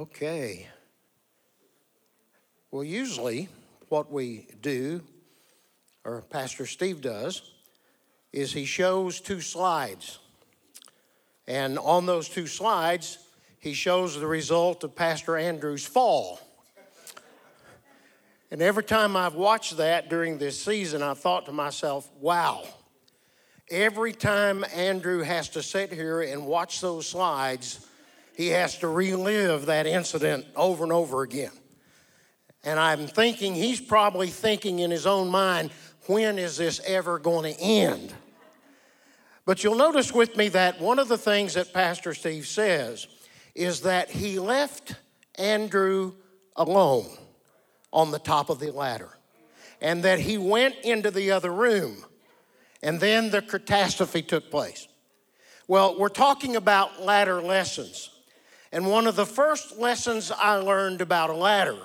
Okay. Well, usually what we do, or Pastor Steve does, is he shows two slides. And on those two slides, he shows the result of Pastor Andrew's fall. And every time I've watched that during this season, I've thought to myself, wow, every time Andrew has to sit here and watch those slides, he has to relive that incident over and over again. And I'm thinking he's probably thinking in his own mind, when is this ever going to end? But you'll notice with me that one of the things that Pastor Steve says is that he left Andrew alone on the top of the ladder and that he went into the other room and then the catastrophe took place. Well, we're talking about ladder lessons. And one of the first lessons I learned about a ladder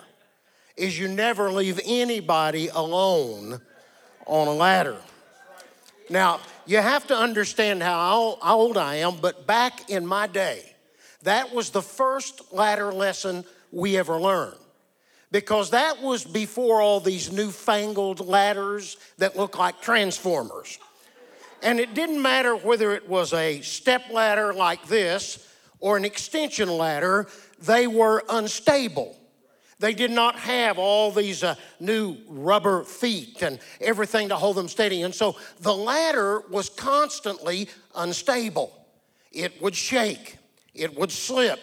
is you never leave anybody alone on a ladder. Now, you have to understand how old I am, but back in my day, that was the first ladder lesson we ever learned. Because that was before all these newfangled ladders that look like transformers. And it didn't matter whether it was a step ladder like this or an extension ladder, they were unstable. They did not have all these uh, new rubber feet and everything to hold them steady. And so the ladder was constantly unstable. It would shake, it would slip,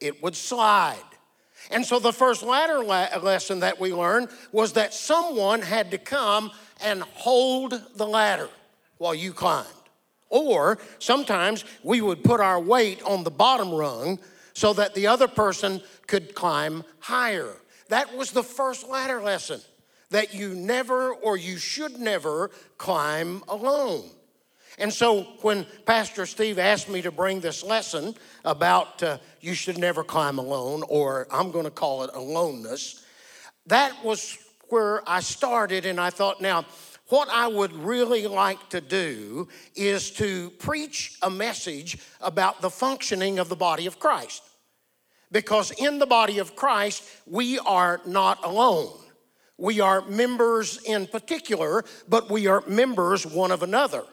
it would slide. And so the first ladder la- lesson that we learned was that someone had to come and hold the ladder while you climbed. Or sometimes we would put our weight on the bottom rung so that the other person could climb higher. That was the first ladder lesson that you never or you should never climb alone. And so when Pastor Steve asked me to bring this lesson about uh, you should never climb alone, or I'm going to call it aloneness, that was where I started, and I thought, now, what I would really like to do is to preach a message about the functioning of the body of Christ. Because in the body of Christ, we are not alone. We are members in particular, but we are members one of another.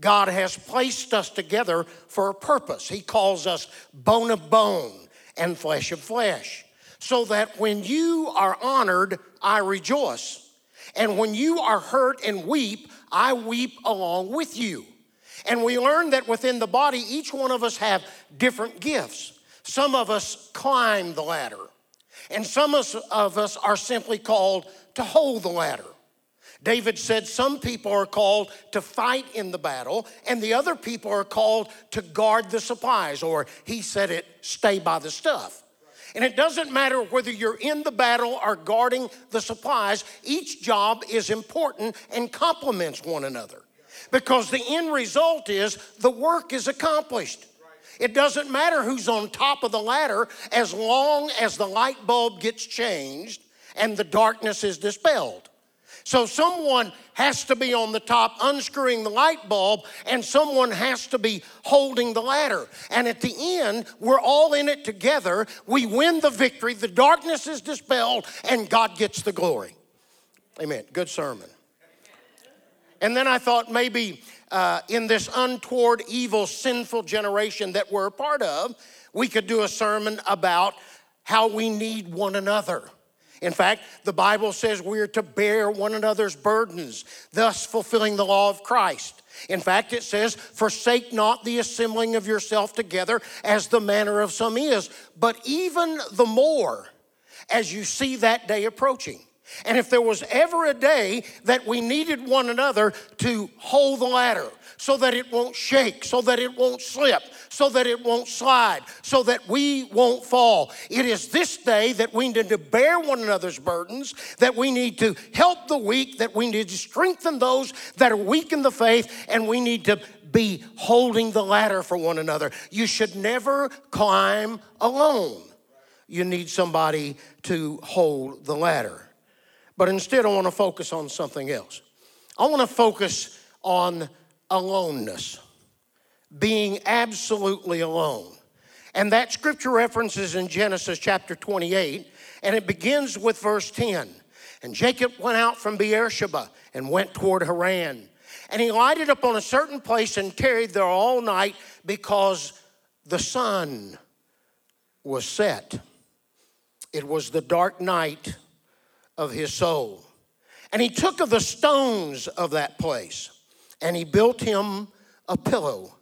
God has placed us together for a purpose. He calls us bone of bone and flesh of flesh. So that when you are honored, I rejoice. And when you are hurt and weep, I weep along with you. And we learn that within the body, each one of us have different gifts. Some of us climb the ladder, and some of us are simply called to hold the ladder. David said some people are called to fight in the battle, and the other people are called to guard the supplies, or he said it, stay by the stuff. And it doesn't matter whether you're in the battle or guarding the supplies, each job is important and complements one another. Because the end result is the work is accomplished. It doesn't matter who's on top of the ladder as long as the light bulb gets changed and the darkness is dispelled. So someone has to be on the top unscrewing the light bulb, and someone has to be holding the ladder. And at the end, we're all in it together. We win the victory, the darkness is dispelled, and God gets the glory. Amen. Good sermon. And then I thought maybe uh, in this untoward, evil, sinful generation that we're a part of, we could do a sermon about how we need one another. In fact, the Bible says we're to bear one another's burdens, thus fulfilling the law of Christ. In fact, it says, Forsake not the assembling of yourself together as the manner of some is, but even the more as you see that day approaching. And if there was ever a day that we needed one another to hold the ladder so that it won't shake, so that it won't slip, so that it won't slide, so that we won't fall, it is this day that we need to bear one another's burdens, that we need to help the weak, that we need to strengthen those that are weak in the faith, and we need to be holding the ladder for one another. You should never climb alone. You need somebody to hold the ladder. But instead, I want to focus on something else. I want to focus on aloneness, being absolutely alone. And that scripture reference is in Genesis chapter 28, and it begins with verse 10. And Jacob went out from Beersheba and went toward Haran. And he lighted up on a certain place and tarried there all night because the sun was set. It was the dark night of his soul. And he took of the stones of that place and he built him a pillow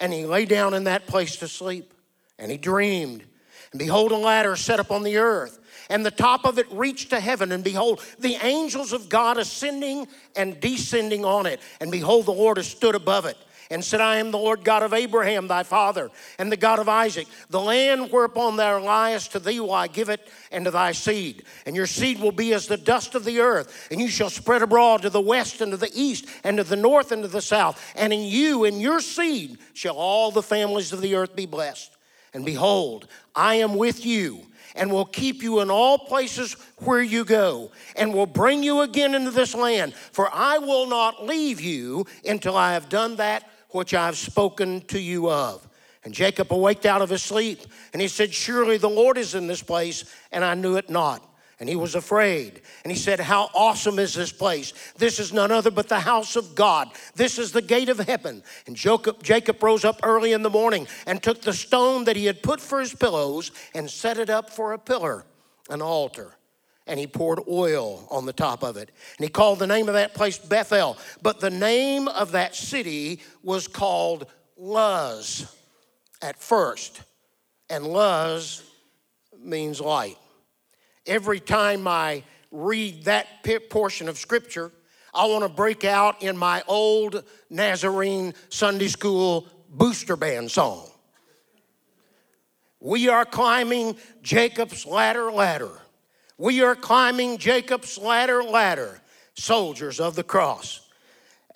and he lay down in that place to sleep and he dreamed. And behold, a ladder set up on the earth and the top of it reached to heaven. And behold, the angels of God ascending and descending on it. And behold, the Lord has stood above it and said, I am the Lord God of Abraham, thy father, and the God of Isaac. The land whereupon thou liest, to thee will I give it, and to thy seed. And your seed will be as the dust of the earth, and you shall spread abroad to the west, and to the east, and to the north, and to the south. And in you and your seed shall all the families of the earth be blessed. And behold, I am with you and will keep you in all places where you go, and will bring you again into this land. For I will not leave you until I have done that which I have spoken to you of. And Jacob awaked out of his sleep, and he said, Surely the Lord is in this place, and I knew it not. And he was afraid. And he said, How awesome is this place? This is none other but the house of God. This is the gate of heaven. And Jacob, Jacob rose up early in the morning and took the stone that he had put for his pillows and set it up for a pillar, an altar and he poured oil on the top of it. And he called the name of that place Bethel. But the name of that city was called Luz at first. And Luz means light. Every time I read that portion of scripture, I want to break out in my old Nazarene Sunday school booster band song. We are climbing Jacob's ladder, ladder. We are climbing Jacob's ladder, ladder, soldiers of the cross.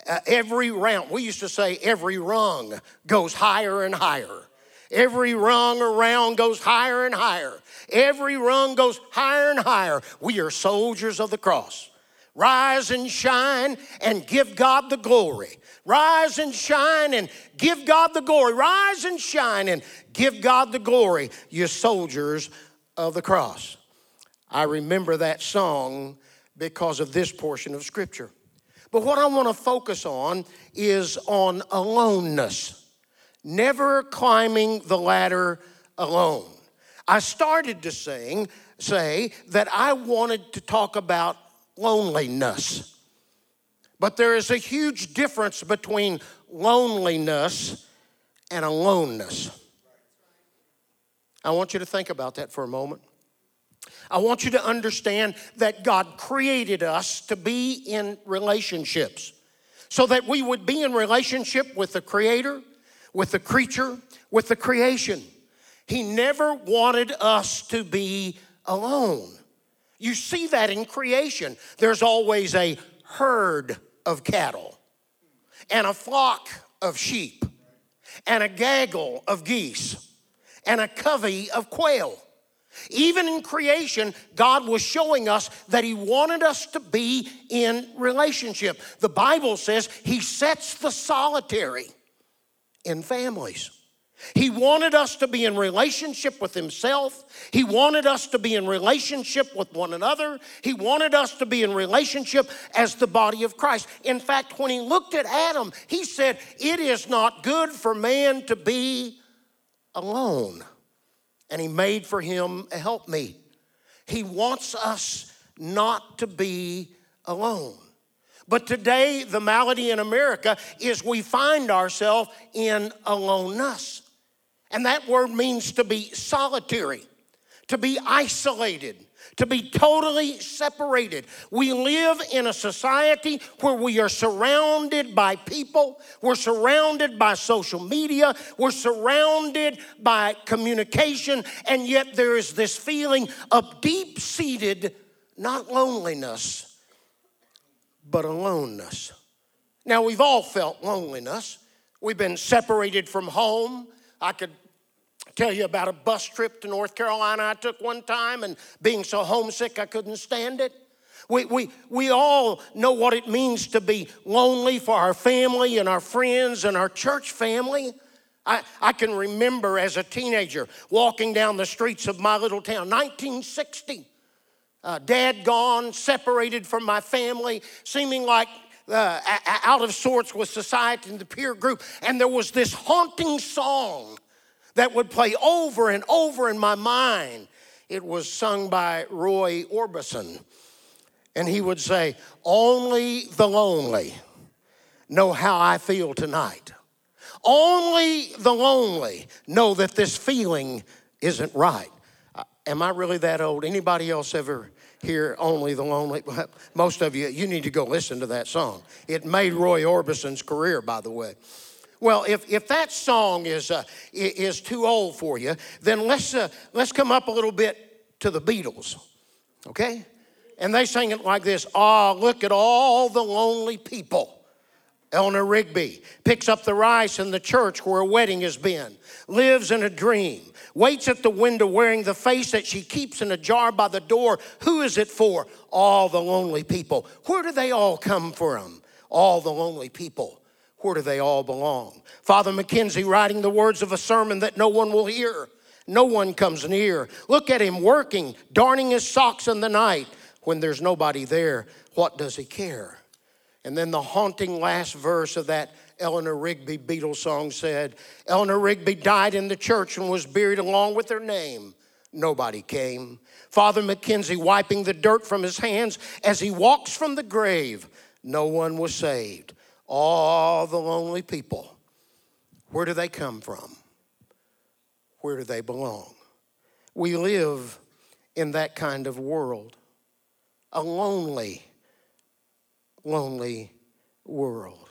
Uh, every round, we used to say every rung goes higher and higher. Every rung around goes higher and higher. Every rung goes higher and higher. We are soldiers of the cross. Rise and shine and give God the glory. Rise and shine and give God the glory. Rise and shine and give God the glory, you soldiers of the cross. I remember that song because of this portion of Scripture. But what I want to focus on is on aloneness, never climbing the ladder alone. I started to sing, say that I wanted to talk about loneliness. But there is a huge difference between loneliness and aloneness. I want you to think about that for a moment. I want you to understand that God created us to be in relationships so that we would be in relationship with the Creator, with the creature, with the creation. He never wanted us to be alone. You see that in creation. There's always a herd of cattle, and a flock of sheep, and a gaggle of geese, and a covey of quail. Even in creation, God was showing us that He wanted us to be in relationship. The Bible says He sets the solitary in families. He wanted us to be in relationship with Himself. He wanted us to be in relationship with one another. He wanted us to be in relationship as the body of Christ. In fact, when He looked at Adam, He said, It is not good for man to be alone and he made for him a helpmeet. He wants us not to be alone. But today, the malady in America is we find ourselves in aloneness. And that word means to be solitary, to be isolated, to be totally separated. We live in a society where we are surrounded by people, we're surrounded by social media, we're surrounded by communication, and yet there is this feeling of deep seated, not loneliness, but aloneness. Now, we've all felt loneliness. We've been separated from home. I could tell you about a bus trip to North Carolina I took one time and being so homesick I couldn't stand it. We, we, we all know what it means to be lonely for our family and our friends and our church family. I, I can remember as a teenager walking down the streets of my little town, 1960. Uh, dad gone, separated from my family, seeming like uh, out of sorts with society and the peer group. And there was this haunting song that would play over and over in my mind. It was sung by Roy Orbison. And he would say, Only the lonely know how I feel tonight. Only the lonely know that this feeling isn't right. Uh, am I really that old? Anybody else ever hear Only the Lonely? Most of you, you need to go listen to that song. It made Roy Orbison's career, by the way. Well, if, if that song is, uh, is too old for you, then let's, uh, let's come up a little bit to the Beatles, okay? And they sing it like this Ah, look at all the lonely people. Eleanor Rigby picks up the rice in the church where a wedding has been, lives in a dream, waits at the window wearing the face that she keeps in a jar by the door. Who is it for? All the lonely people. Where do they all come from? All the lonely people. Where do they all belong? Father McKenzie writing the words of a sermon that no one will hear. No one comes near. Look at him working, darning his socks in the night. When there's nobody there, what does he care? And then the haunting last verse of that Eleanor Rigby Beatles song said Eleanor Rigby died in the church and was buried along with her name. Nobody came. Father McKenzie wiping the dirt from his hands as he walks from the grave. No one was saved all the lonely people, where do they come from? Where do they belong? We live in that kind of world, a lonely, lonely world.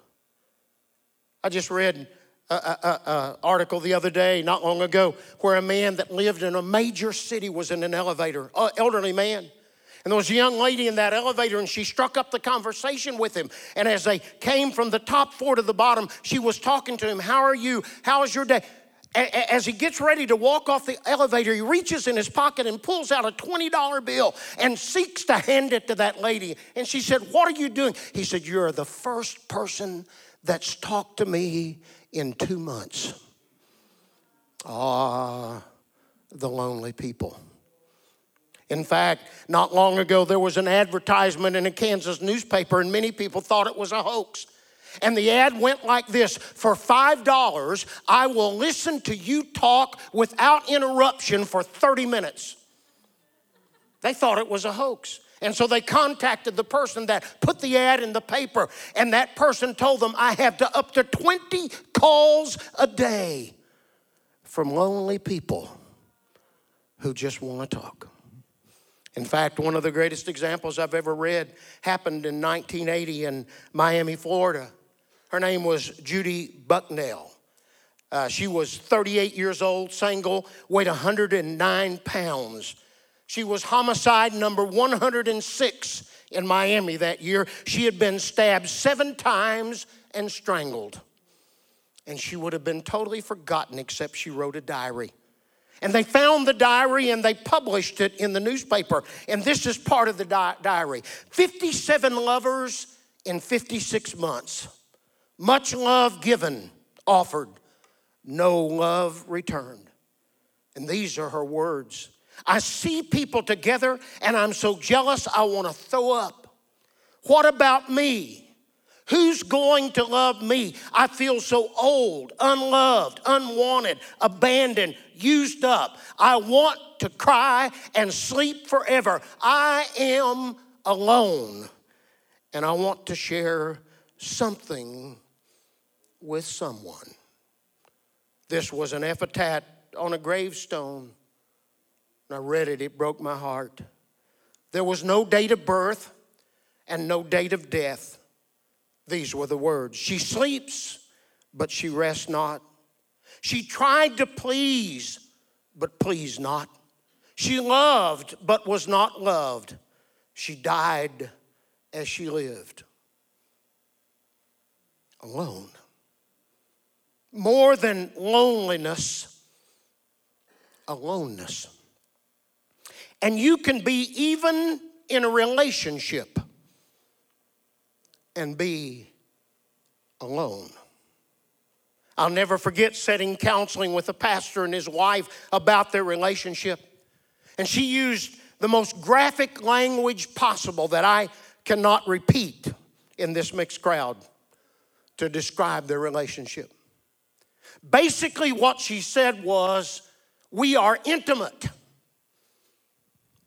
I just read an article the other day, not long ago, where a man that lived in a major city was in an elevator, an elderly man. And there was a young lady in that elevator, and she struck up the conversation with him. And as they came from the top floor to the bottom, she was talking to him, How are you? How is your day? As he gets ready to walk off the elevator, he reaches in his pocket and pulls out a $20 bill and seeks to hand it to that lady. And she said, What are you doing? He said, You're the first person that's talked to me in two months. Ah, the lonely people. In fact, not long ago, there was an advertisement in a Kansas newspaper, and many people thought it was a hoax. And the ad went like this For $5, I will listen to you talk without interruption for 30 minutes. They thought it was a hoax. And so they contacted the person that put the ad in the paper, and that person told them, I have to up to 20 calls a day from lonely people who just want to talk. In fact, one of the greatest examples I've ever read happened in 1980 in Miami, Florida. Her name was Judy Bucknell. Uh, she was 38 years old, single, weighed 109 pounds. She was homicide number 106 in Miami that year. She had been stabbed seven times and strangled. And she would have been totally forgotten except she wrote a diary. And they found the diary and they published it in the newspaper. And this is part of the di- diary 57 lovers in 56 months. Much love given, offered, no love returned. And these are her words. I see people together and I'm so jealous I want to throw up. What about me? Who's going to love me? I feel so old, unloved, unwanted, abandoned, used up. I want to cry and sleep forever. I am alone and I want to share something with someone. This was an epitaph on a gravestone. And I read it, it broke my heart. There was no date of birth and no date of death. These were the words. She sleeps, but she rests not. She tried to please, but pleased not. She loved, but was not loved. She died as she lived. Alone. More than loneliness, aloneness. And you can be even in a relationship and be alone. I'll never forget setting counseling with a pastor and his wife about their relationship. And she used the most graphic language possible that I cannot repeat in this mixed crowd to describe their relationship. Basically, what she said was, We are intimate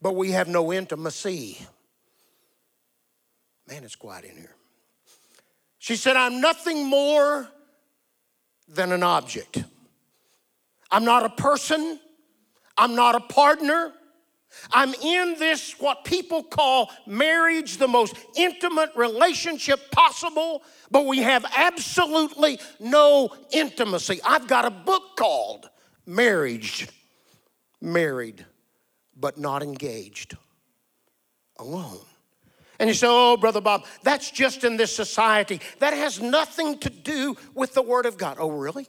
but we have no intimacy. Man, it's quiet in here. She said, I'm nothing more than an object. I'm not a person. I'm not a partner. I'm in this, what people call marriage, the most intimate relationship possible, but we have absolutely no intimacy. I've got a book called Marriage, Married but not engaged, alone. And you say, Oh, Brother Bob, that's just in this society. That has nothing to do with the Word of God. Oh, really?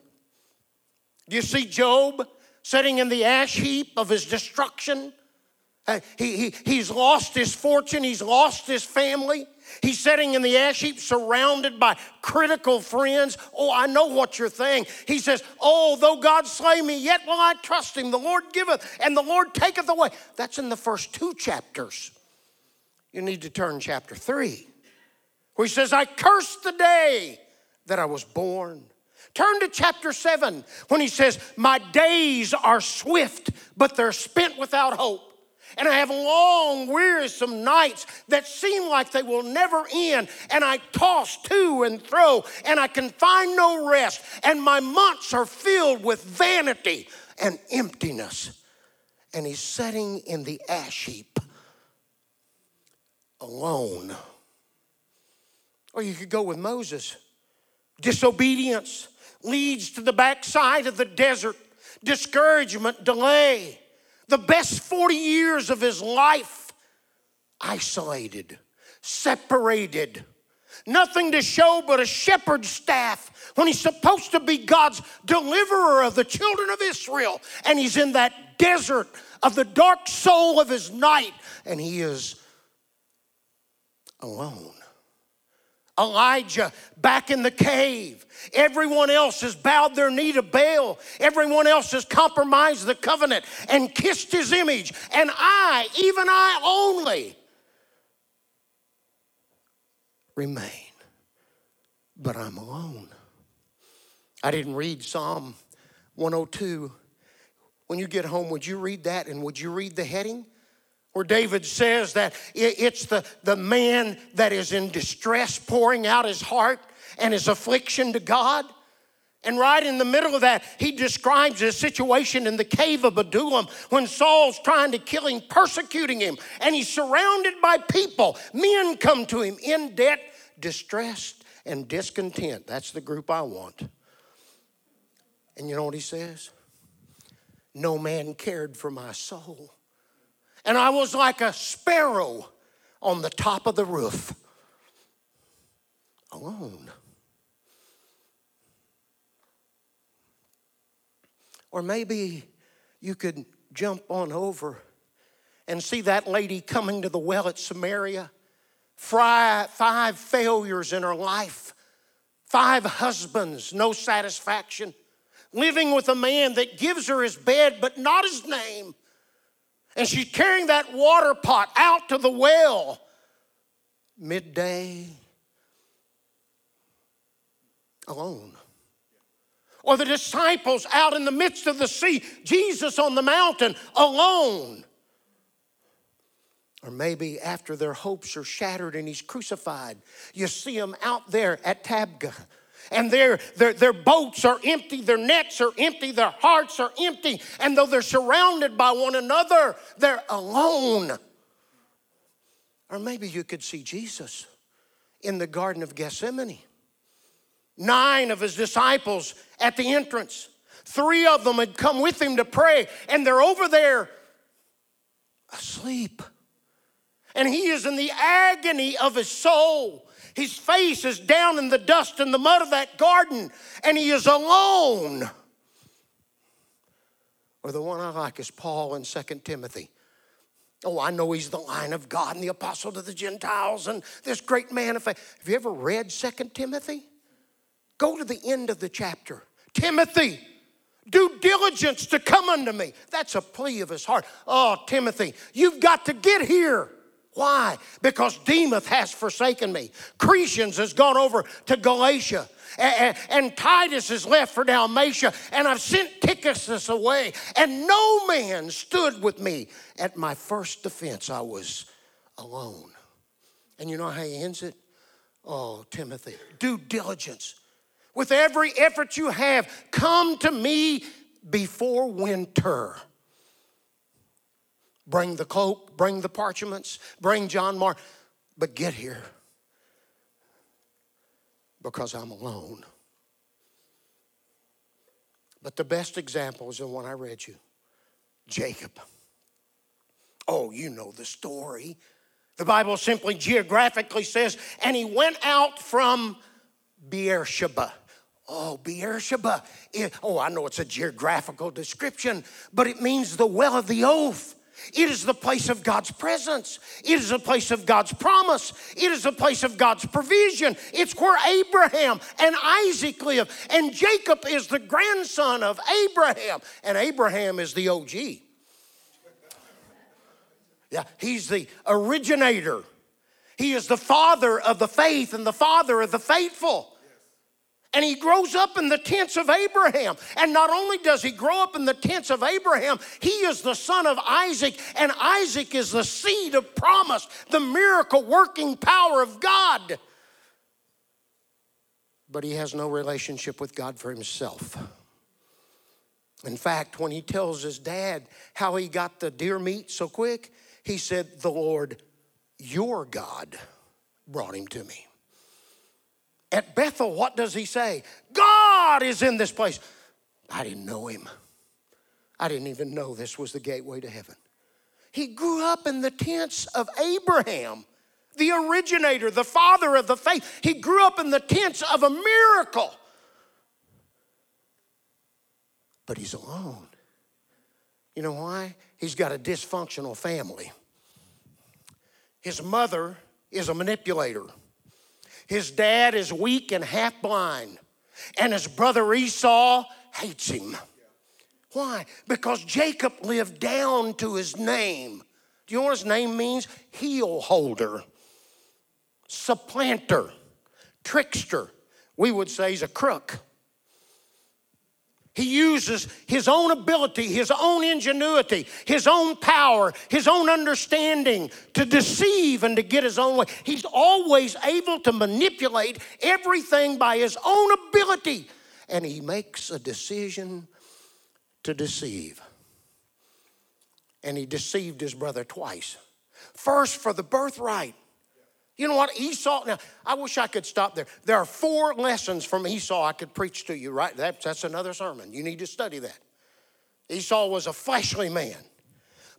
Do you see Job sitting in the ash heap of his destruction? Uh, he, he, he's lost his fortune, he's lost his family. He's sitting in the ash heap surrounded by critical friends. Oh, I know what you're saying. He says, Oh, though God slay me, yet will I trust him. The Lord giveth and the Lord taketh away. That's in the first two chapters. You need to turn chapter three, where he says, I curse the day that I was born. Turn to chapter 7 when he says, My days are swift, but they're spent without hope. And I have long, wearisome nights that seem like they will never end. And I toss to and fro, and I can find no rest. And my months are filled with vanity and emptiness. And he's sitting in the ash heap alone. Or you could go with Moses. Disobedience leads to the backside of the desert, discouragement, delay the best 40 years of his life isolated, separated, nothing to show but a shepherd's staff when he's supposed to be God's deliverer of the children of Israel. And he's in that desert of the dark soul of his night, and he is alone. Elijah back in the cave. Everyone else has bowed their knee to Baal. Everyone else has compromised the covenant and kissed his image. And I, even I only, remain. But I'm alone. I didn't read Psalm 102. When you get home, would you read that and would you read the heading? Where David says that it's the, the man that is in distress pouring out his heart and his affliction to God. And right in the middle of that, he describes his situation in the cave of Adullam when Saul's trying to kill him, persecuting him, and he's surrounded by people. Men come to him in debt, distressed, and discontent. That's the group I want. And you know what he says? No man cared for my soul and I was like a sparrow on the top of the roof, alone. Or maybe you could jump on over and see that lady coming to the well at Samaria. Five, failures in her life, five husbands, no satisfaction, living with a man that gives her his bed but not his name and she's carrying that water pot out to the well midday alone. Or the disciples out in the midst of the sea, Jesus on the mountain alone. Or maybe after their hopes are shattered and he's crucified, you see him out there at Tabgha and their, their, their boats are empty, their nets are empty, their hearts are empty. And though they're surrounded by one another, they're alone. Or maybe you could see Jesus in the Garden of Gethsemane. Nine of his disciples at the entrance. Three of them had come with him to pray, and they're over there asleep. And he is in the agony of his soul. His face is down in the dust and the mud of that garden, and he is alone. Or the one I like is Paul in 2 Timothy. Oh, I know he's the Lion of God and the apostle to the Gentiles and this great man of faith. Have you ever read 2 Timothy? Go to the end of the chapter. Timothy, do diligence to come unto me. That's a plea of his heart. Oh, Timothy, you've got to get here. Why? Because Demas has forsaken me. Crescens has gone over to Galatia. And, and, Titus is left for Dalmatia, and I've sent Tychicus away, and no man stood with me. At my first defense, I was alone. And you know how he ends it? Oh, Timothy, do diligence. With every effort you have, come to me before winter. Bring the cloak, bring the parchments, bring John Mark, but get here because I'm alone. But the best example is the one I read you Jacob. Oh, you know the story. The Bible simply geographically says, and he went out from Beersheba. Oh, Beersheba. Oh, I know it's a geographical description, but it means the well of the oath. It is the place of God's presence. It is a place of God's promise. It is a place of God's provision. It's where Abraham and Isaac live. And Jacob is the grandson of Abraham. And Abraham is the OG. Yeah, he's the originator. He is the father of the faith and the father of the faithful. And he grows up in the tents of Abraham. And not only does he grow up in the tents of Abraham, he is the son of Isaac, and Isaac is the seed of promise, the miracle working power of God. But he has no relationship with God for himself. In fact, when he tells his dad how he got the deer meat so quick, he said, The Lord, your God, brought him to me. At Bethel, what does he say? God is in this place. I didn't know him. I didn't even know this was the gateway to heaven. He grew up in the tents of Abraham, the originator, the father of the faith. He grew up in the tents of a miracle. But he's alone. You know why? He's got a dysfunctional family. His mother is a manipulator. His dad is weak and half blind, and his brother Esau hates him. Why? Because Jacob lived down to his name. Do you know what his name means? Heel holder, supplanter, trickster. We would say he's a crook. He uses his own ability, his own ingenuity, his own power, his own understanding to deceive and to get his own way. He's always able to manipulate everything by his own ability. And he makes a decision to deceive. And he deceived his brother twice. First, for the birthright. You know what? Esau, now, I wish I could stop there. There are four lessons from Esau I could preach to you, right? That, that's another sermon. You need to study that. Esau was a fleshly man,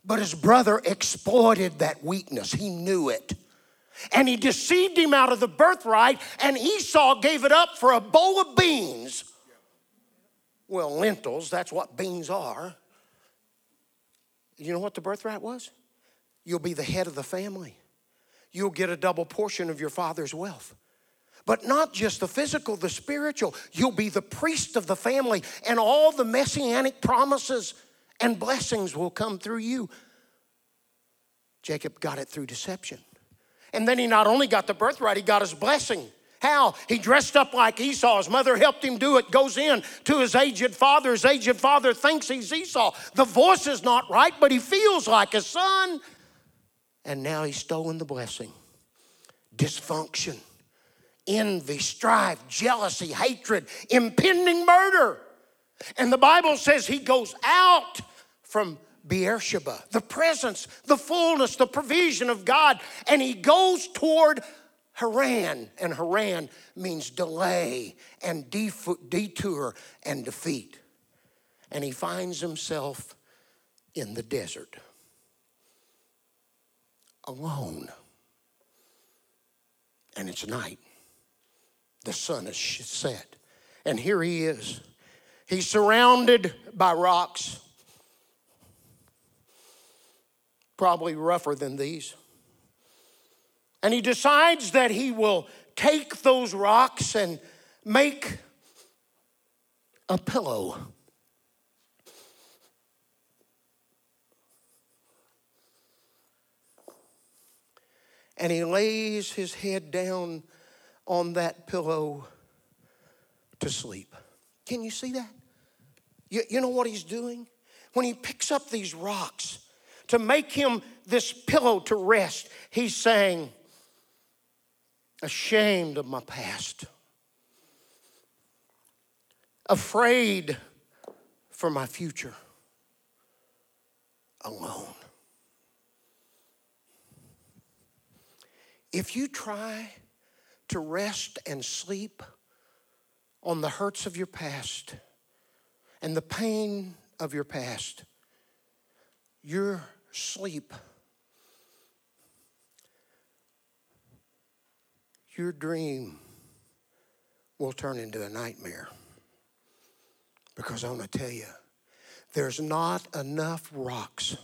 but his brother exploited that weakness. He knew it. And he deceived him out of the birthright, and Esau gave it up for a bowl of beans. Well, lentils, that's what beans are. You know what the birthright was? You'll be the head of the family you'll get a double portion of your father's wealth. But not just the physical, the spiritual. You'll be the priest of the family, and all the messianic promises and blessings will come through you. Jacob got it through deception. And then he not only got the birthright, he got his blessing. How? He dressed up like Esau. His mother helped him do it. Goes in to his aged father. His aged father thinks he's Esau. The voice is not right, but he feels like his son and now he's stolen the blessing. Dysfunction, envy, strife, jealousy, hatred, impending murder. And the Bible says he goes out from Beersheba, the presence, the fullness, the provision of God. And he goes toward Haran, and Haran means delay and detour and defeat. And he finds himself in the desert, alone. And it's night. The sun has set. And here he is. He's surrounded by rocks, probably rougher than these. And he decides that he will take those rocks and make a pillow. And he lays his head down on that pillow to sleep. Can you see that? You, you know what he's doing? When he picks up these rocks to make him this pillow to rest, he's saying, ashamed of my past, afraid for my future, alone. If you try to rest and sleep on the hurts of your past and the pain of your past, your sleep, your dream will turn into a nightmare. Because I'm going to tell you, there's not enough rocks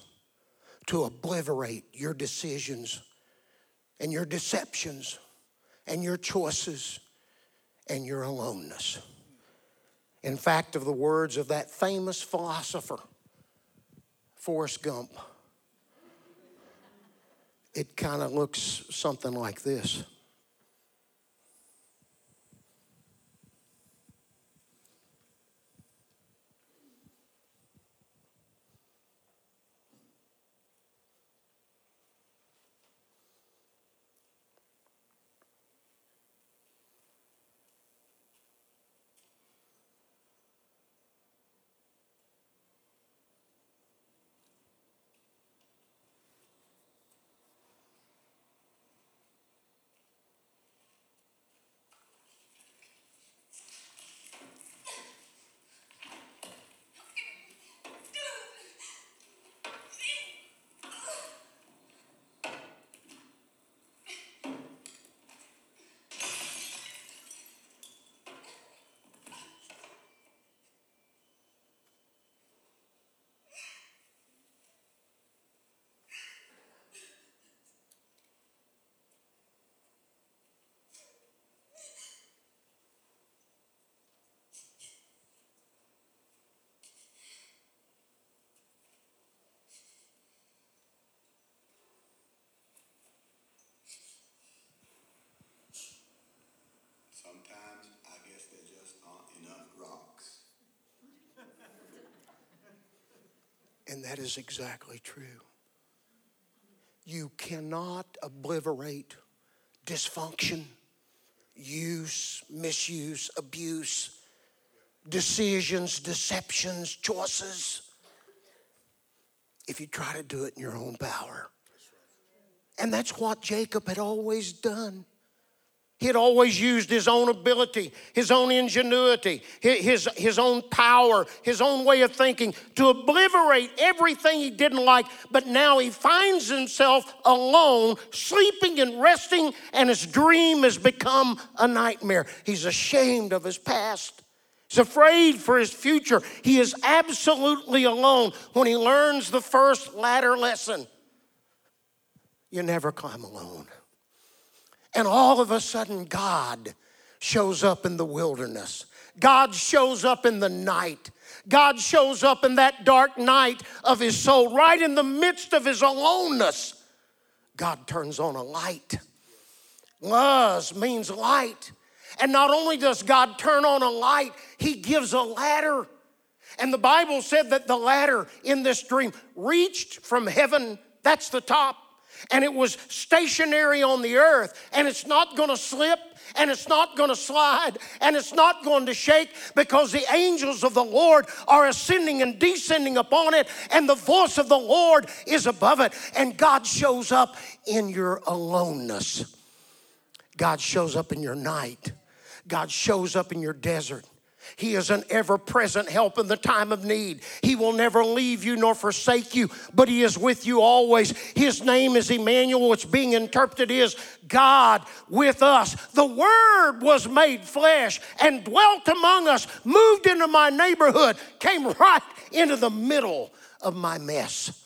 to obliterate your decisions and your deceptions and your choices and your aloneness. In fact, of the words of that famous philosopher, Forrest Gump, it kind of looks something like this. And that is exactly true. You cannot obliterate dysfunction, use, misuse, abuse, decisions, deceptions, choices if you try to do it in your own power. And that's what Jacob had always done. He had always used his own ability, his own ingenuity, his, his own power, his own way of thinking to obliterate everything he didn't like. But now he finds himself alone, sleeping and resting, and his dream has become a nightmare. He's ashamed of his past. He's afraid for his future. He is absolutely alone when he learns the first ladder lesson. You never climb alone. And all of a sudden, God shows up in the wilderness. God shows up in the night. God shows up in that dark night of his soul, right in the midst of his aloneness. God turns on a light. Luz means light. And not only does God turn on a light, he gives a ladder. And the Bible said that the ladder in this dream reached from heaven, that's the top, and it was stationary on the earth, and it's not going to slip and it's not going to slide and it's not going to shake because the angels of the Lord are ascending and descending upon it, and the voice of the Lord is above it. And God shows up in your aloneness, God shows up in your night, God shows up in your desert. He is an ever present help in the time of need. He will never leave you nor forsake you, but He is with you always. His name is Emmanuel, which being interpreted is God with us. The Word was made flesh and dwelt among us, moved into my neighborhood, came right into the middle of my mess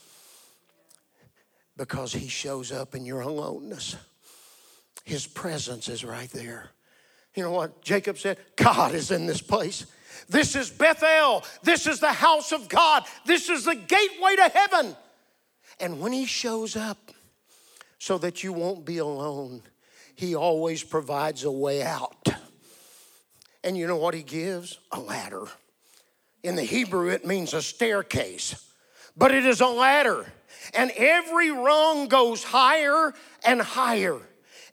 because He shows up in your aloneness. His presence is right there. You know what Jacob said? God is in this place. This is Bethel. This is the house of God. This is the gateway to heaven. And when he shows up, so that you won't be alone, he always provides a way out. And you know what he gives? A ladder. In the Hebrew, it means a staircase, but it is a ladder. And every rung goes higher and higher.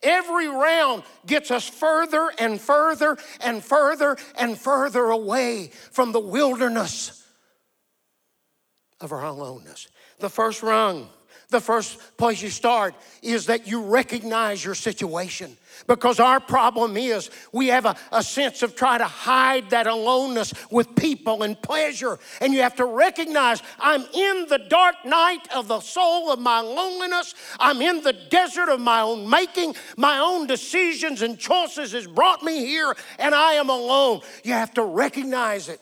Every round gets us further and further and further and further away from the wilderness of our aloneness. The first rung, the first place you start is that you recognize your situation. Because our problem is we have a, a sense of trying to hide that aloneness with people and pleasure. And you have to recognize I'm in the dark night of the soul of my loneliness. I'm in the desert of my own making. My own decisions and choices has brought me here, and I am alone. You have to recognize it.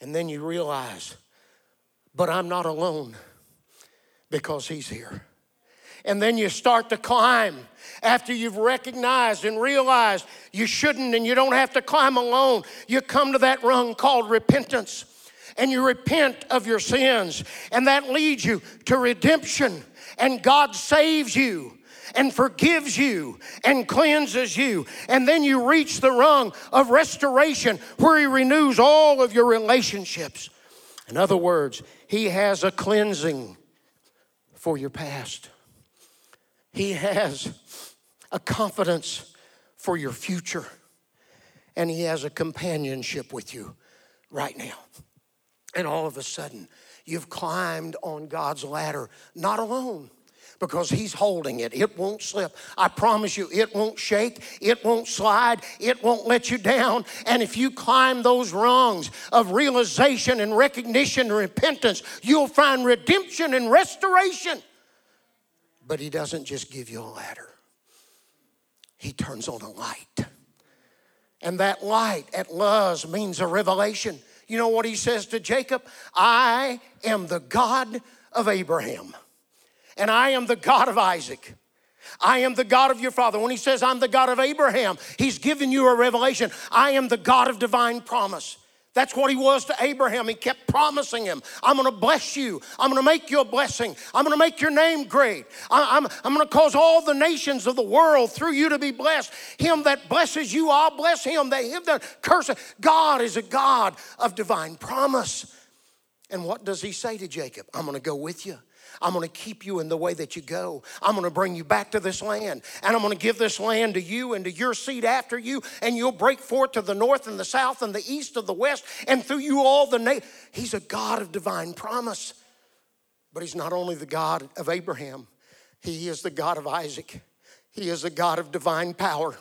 And then you realize, but I'm not alone because He's here. And then you start to climb after you've recognized and realized you shouldn't and you don't have to climb alone. You come to that rung called repentance and you repent of your sins, and that leads you to redemption, and God saves you and forgives you and cleanses you. And then you reach the rung of restoration where He renews all of your relationships. In other words, He has a cleansing for your past. He has a confidence for your future, and He has a companionship with you right now. And all of a sudden, you've climbed on God's ladder, not alone because he's holding it. It won't slip. I promise you, it won't shake, it won't slide, it won't let you down. And if you climb those rungs of realization and recognition and repentance, you'll find redemption and restoration. But he doesn't just give you a ladder, he turns on a light. And that light at Luz means a revelation. You know what he says to Jacob? I am the God of Abraham, and I am the God of Isaac. I am the God of your father. When he says, I'm the God of Abraham, he's given you a revelation. I am the God of divine promise. That's what he was to Abraham. He kept promising him, I'm gonna bless you. I'm gonna make you a blessing. I'm gonna make your name great. I'm, I'm gonna cause all the nations of the world through you to be blessed. Him that blesses you, I'll bless him. That him that curses. God is a God of divine promise. And what does he say to Jacob? I'm gonna go with you. I'm going to keep you in the way that you go. I'm going to bring you back to this land. And I'm going to give this land to you and to your seed after you. And you'll break forth to the north and the south and the east and the west. And through you all the nation. He's a God of divine promise. But he's not only the God of Abraham, he is the God of Isaac. He is the God of divine power.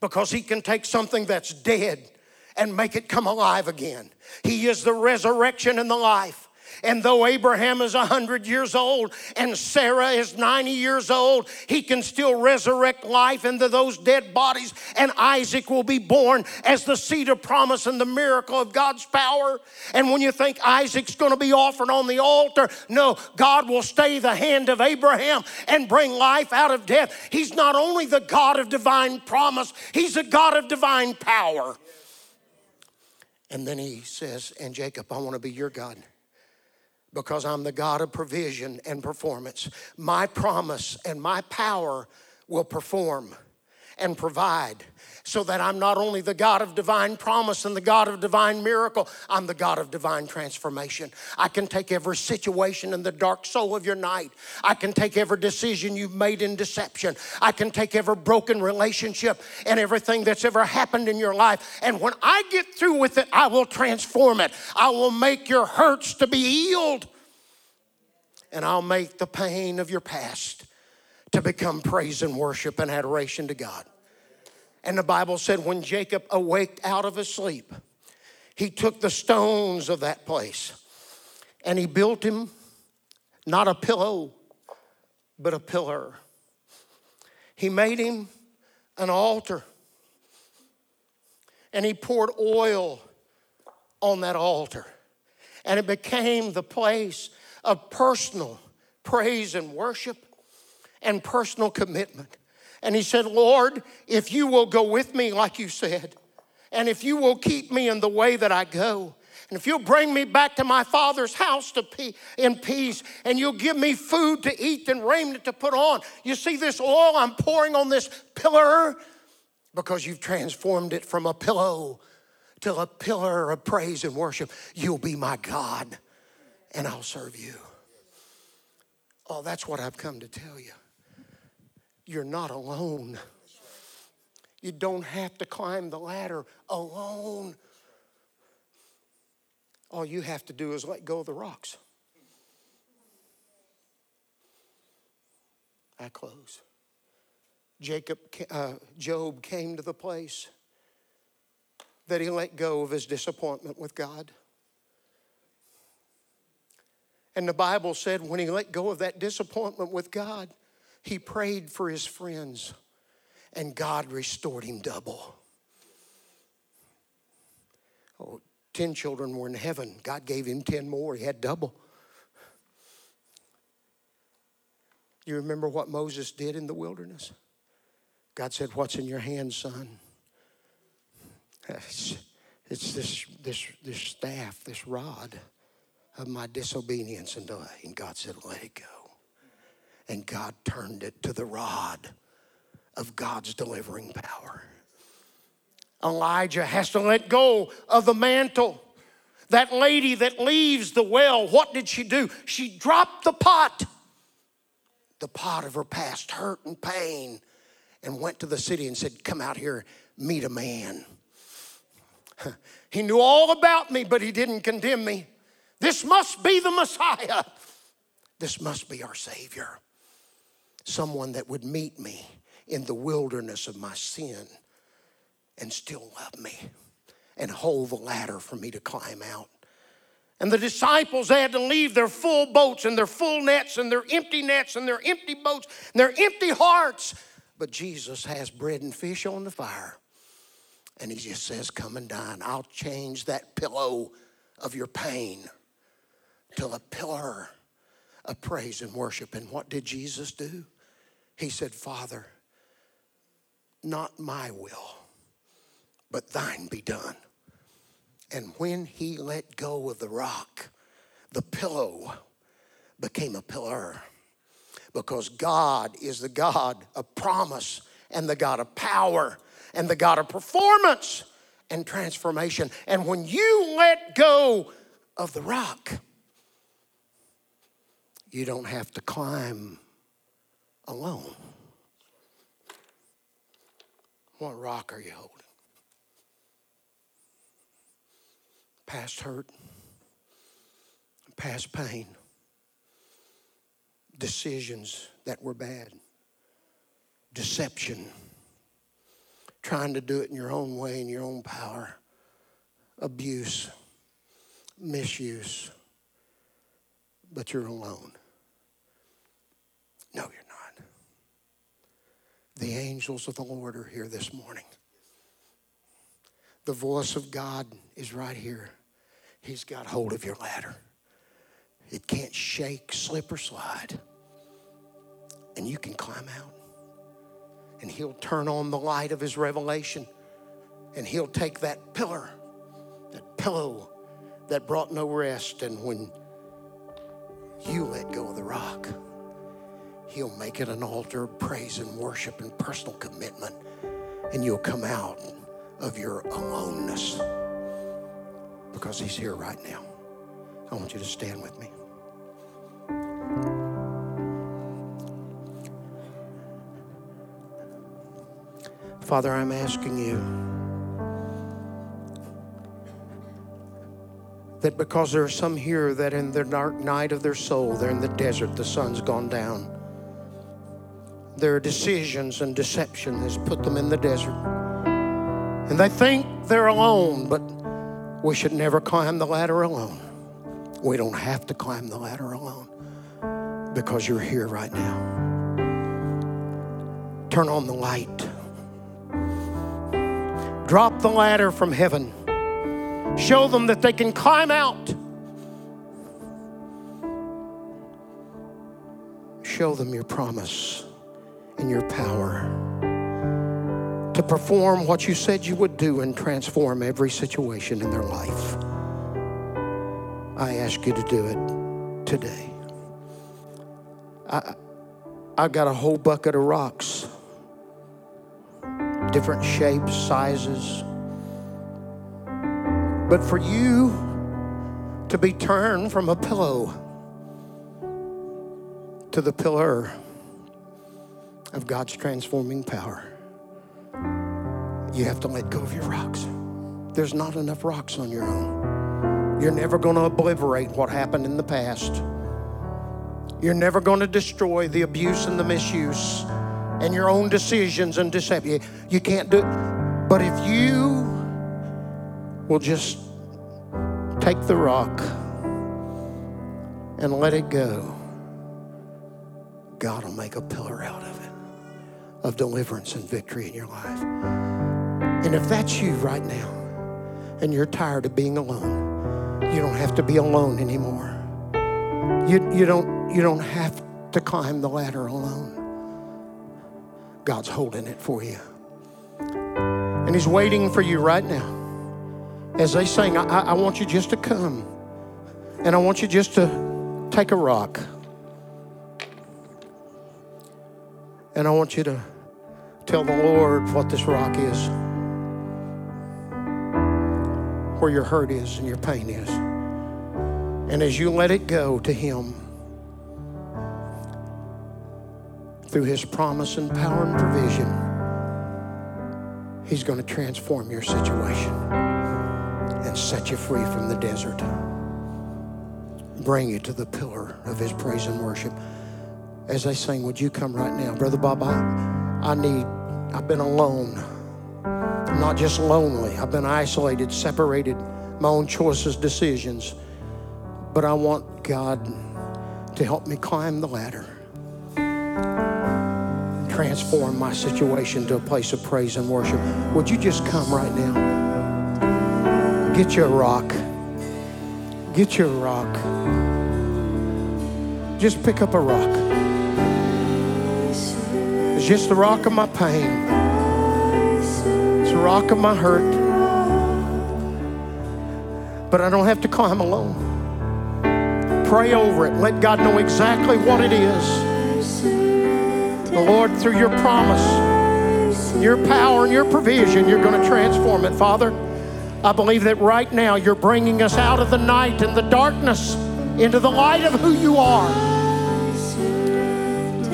Because he can take something that's dead and make it come alive again. He is the resurrection and the life. And though Abraham is 100 years old and Sarah is 90 years old, he can still resurrect life into those dead bodies, and Isaac will be born as the seed of promise and the miracle of God's power. And when you think Isaac's going to be offered on the altar, no, God will stay the hand of Abraham and bring life out of death. He's not only the God of divine promise, he's a God of divine power. And then he says, And Jacob, I want to be your God because I'm the God of provision and performance. My promise and my power will perform. And provide so that I'm not only the God of divine promise and the God of divine miracle, I'm the God of divine transformation. I can take every situation in the dark soul of your night. I can take every decision you've made in deception. I can take every broken relationship and everything that's ever happened in your life. And when I get through with it, I will transform it. I will make your hurts to be healed. And I'll make the pain of your past to become praise and worship and adoration to God. And the Bible said when Jacob awaked out of his sleep, he took the stones of that place and he built him not a pillow, but a pillar. He made him an altar and he poured oil on that altar. And it became the place of personal praise and worship and personal commitment. And he said, Lord, if you will go with me, like you said, and if you will keep me in the way that I go, and if you'll bring me back to my father's house to pe- in peace, and you'll give me food to eat and raiment to put on, you see this oil I'm pouring on this pillar because you've transformed it from a pillow to a pillar of praise and worship. You'll be my God, and I'll serve you. Oh, that's what I've come to tell you you're not alone. You don't have to climb the ladder alone. All you have to do is let go of the rocks. I close. Jacob, uh, Job came to the place that he let go of his disappointment with God. And the Bible said when he let go of that disappointment with God, he prayed for his friends, and God restored him double. Oh, 10 children were in heaven. God gave him 10 more. He had double. You remember what Moses did in the wilderness? God said, What's in your hand, son? It's, it's this, this, this staff, this rod of my disobedience and delay. And God said, Let it go and God turned it to the rod of God's delivering power. Elijah has to let go of the mantle. That lady that leaves the well, what did she do? She dropped the pot, the pot of her past hurt and pain, and went to the city and said, Come out here, meet a man. He knew all about me, but he didn't condemn me. This must be the Messiah. This must be our Savior someone that would meet me in the wilderness of my sin and still love me and hold the ladder for me to climb out. And the disciples they had to leave their full boats and their full nets and their empty nets and their empty boats and their empty hearts. But Jesus has bread and fish on the fire. And he just says, Come and dine. I'll change that pillow of your pain to a pillar of praise and worship. And what did Jesus do? He said, Father, not my will, but thine be done. And when he let go of the rock, the pillow became a pillar because God is the God of promise and the God of power and the God of performance and transformation. And when you let go of the rock, you don't have to climb alone. What rock are you holding? Past hurt, past pain, decisions that were bad, deception, trying to do it in your own way, in your own power, abuse, misuse, but you're alone. No, you're the angels of the Lord are here this morning. The voice of God is right here. He's got hold of your ladder. It can't shake, slip, or slide. And you can climb out. And He'll turn on the light of His revelation. And He'll take that pillar, that pillow that brought no rest. And when you let go of the rock, He'll make it an altar of praise and worship and personal commitment. And you'll come out of your aloneness because He's here right now. I want you to stand with me. Father, I'm asking you that because there are some here that in the dark night of their soul, they're in the desert, the sun's gone down. Their decisions and deception has put them in the desert. And they think they're alone, but we should never climb the ladder alone. We don't have to climb the ladder alone because you're here right now. Turn on the light. Drop the ladder from heaven. Show them that they can climb out. Show them your promise your power to perform what you said you would do and transform every situation in their life. I ask you to do it today. I, I've got a whole bucket of rocks different shapes, sizes. But for you to be turned from a pillow to the pillar of God's transforming power, you have to let go of your rocks. There's not enough rocks on your own. You're never going to obliterate what happened in the past. You're never going to destroy the abuse and the misuse and your own decisions and deception. You can't do it. But if you will just take the rock and let it go, God will make a pillar out of it of deliverance and victory in your life. And if that's you right now and you're tired of being alone, you don't have to be alone anymore. You, you, don't, you don't have to climb the ladder alone. God's holding it for you. And He's waiting for you right now. As they sing, I, I want you just to come. And I want you just to take a rock. And I want you to tell the Lord what this rock is, where your hurt is and your pain is. And as you let it go to Him, through His promise and power and provision, He's going to transform your situation and set you free from the desert. Bring you to the pillar of His praise and worship. As they sing, would you come right now? Brother Bob, I, I need, I've been alone. I'm not just lonely, I've been isolated, separated, my own choices, decisions. But I want God to help me climb the ladder transform my situation to a place of praise and worship. Would you just come right now? Get your rock. Get your rock. Just pick up a rock. It's just the rock of my pain. It's the rock of my hurt. But I don't have to climb alone. Pray over it. Let God know exactly what it is. The Lord, through your promise, your power, and your provision, you're going to transform it, Father. I believe that right now you're bringing us out of the night and the darkness into the light of who you are.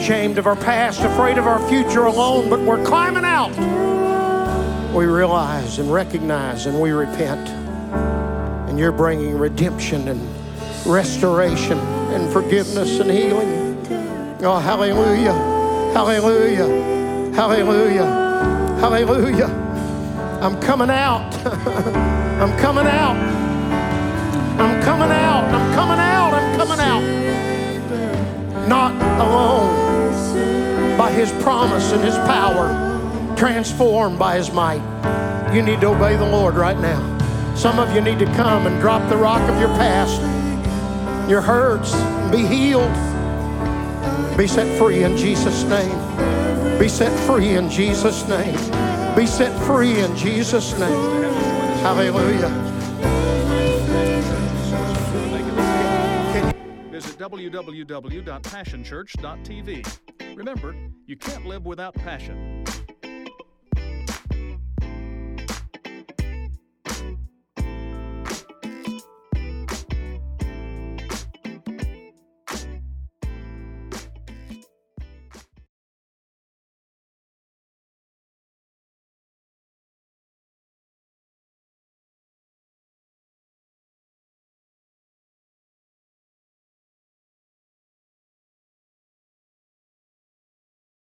Ashamed of our past, afraid of our future alone, but we're climbing out. We realize and recognize and we repent. And you're bringing redemption and restoration and forgiveness and healing. Oh, hallelujah. Hallelujah. Hallelujah. Hallelujah. I'm coming out. I'm coming out. I'm coming out. I'm coming out. I'm coming out. Not alone. By His promise and His power, transformed by His might. You need to obey the Lord right now. Some of you need to come and drop the rock of your past, your hurts, be healed. Be set free in Jesus' name. Be set free in Jesus' name. Be set free in Jesus' name. Hallelujah. Visit www.passionchurch.tv. Remember, you can't live without passion.